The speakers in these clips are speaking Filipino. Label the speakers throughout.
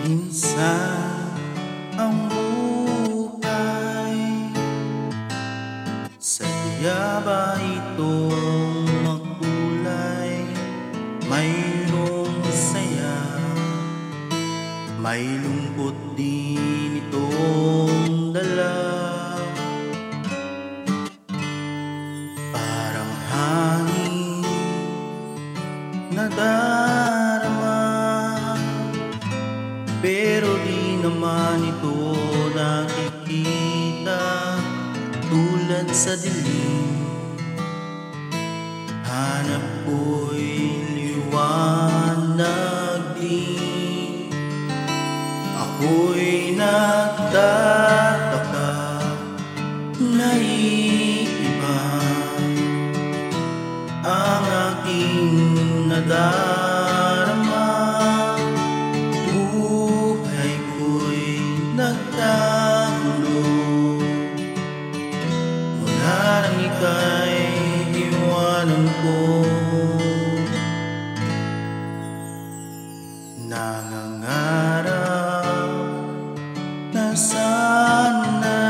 Speaker 1: Minsan ang buhay. Saya ba itong magkulay? Mayroong saya. May lungkot din itong dala. Parang hangin na darama Pero di naman ito nakikita Tulad sa dilim. Hanap ko'y liwanag din Ako'y nagtataka na iiba Ang aking nadarama ika'y iwanan ko Nangangarap na sana'y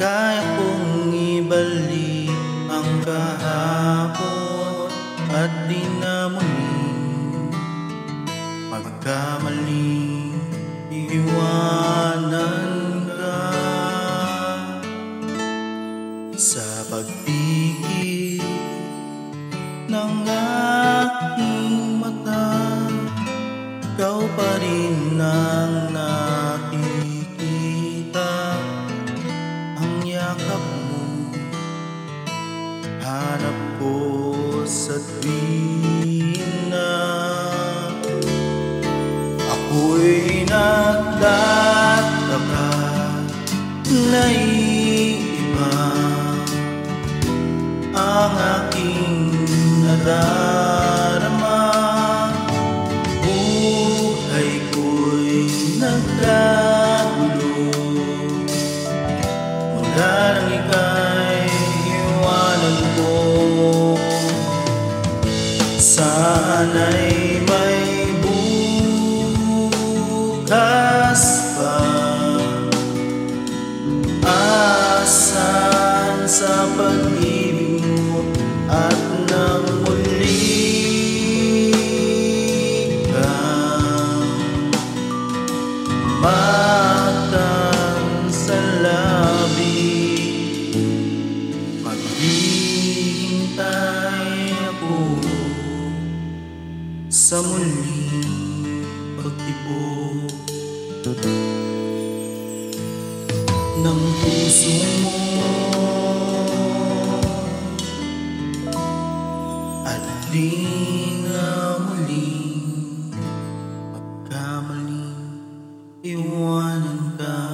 Speaker 1: Kaya kong ibalik ang kahapon At di na muling Magkamaling iwanan sa tuwina Ako'y nagtataka na iiba Ang aking nadarama Sana'y may bukas pa. Asan sa pag-ibig mo At nang muli kang matang sa labi Maghihintay ako sa muling pag-ibog ng puso mo. At di na muling magkamali iwanan ka.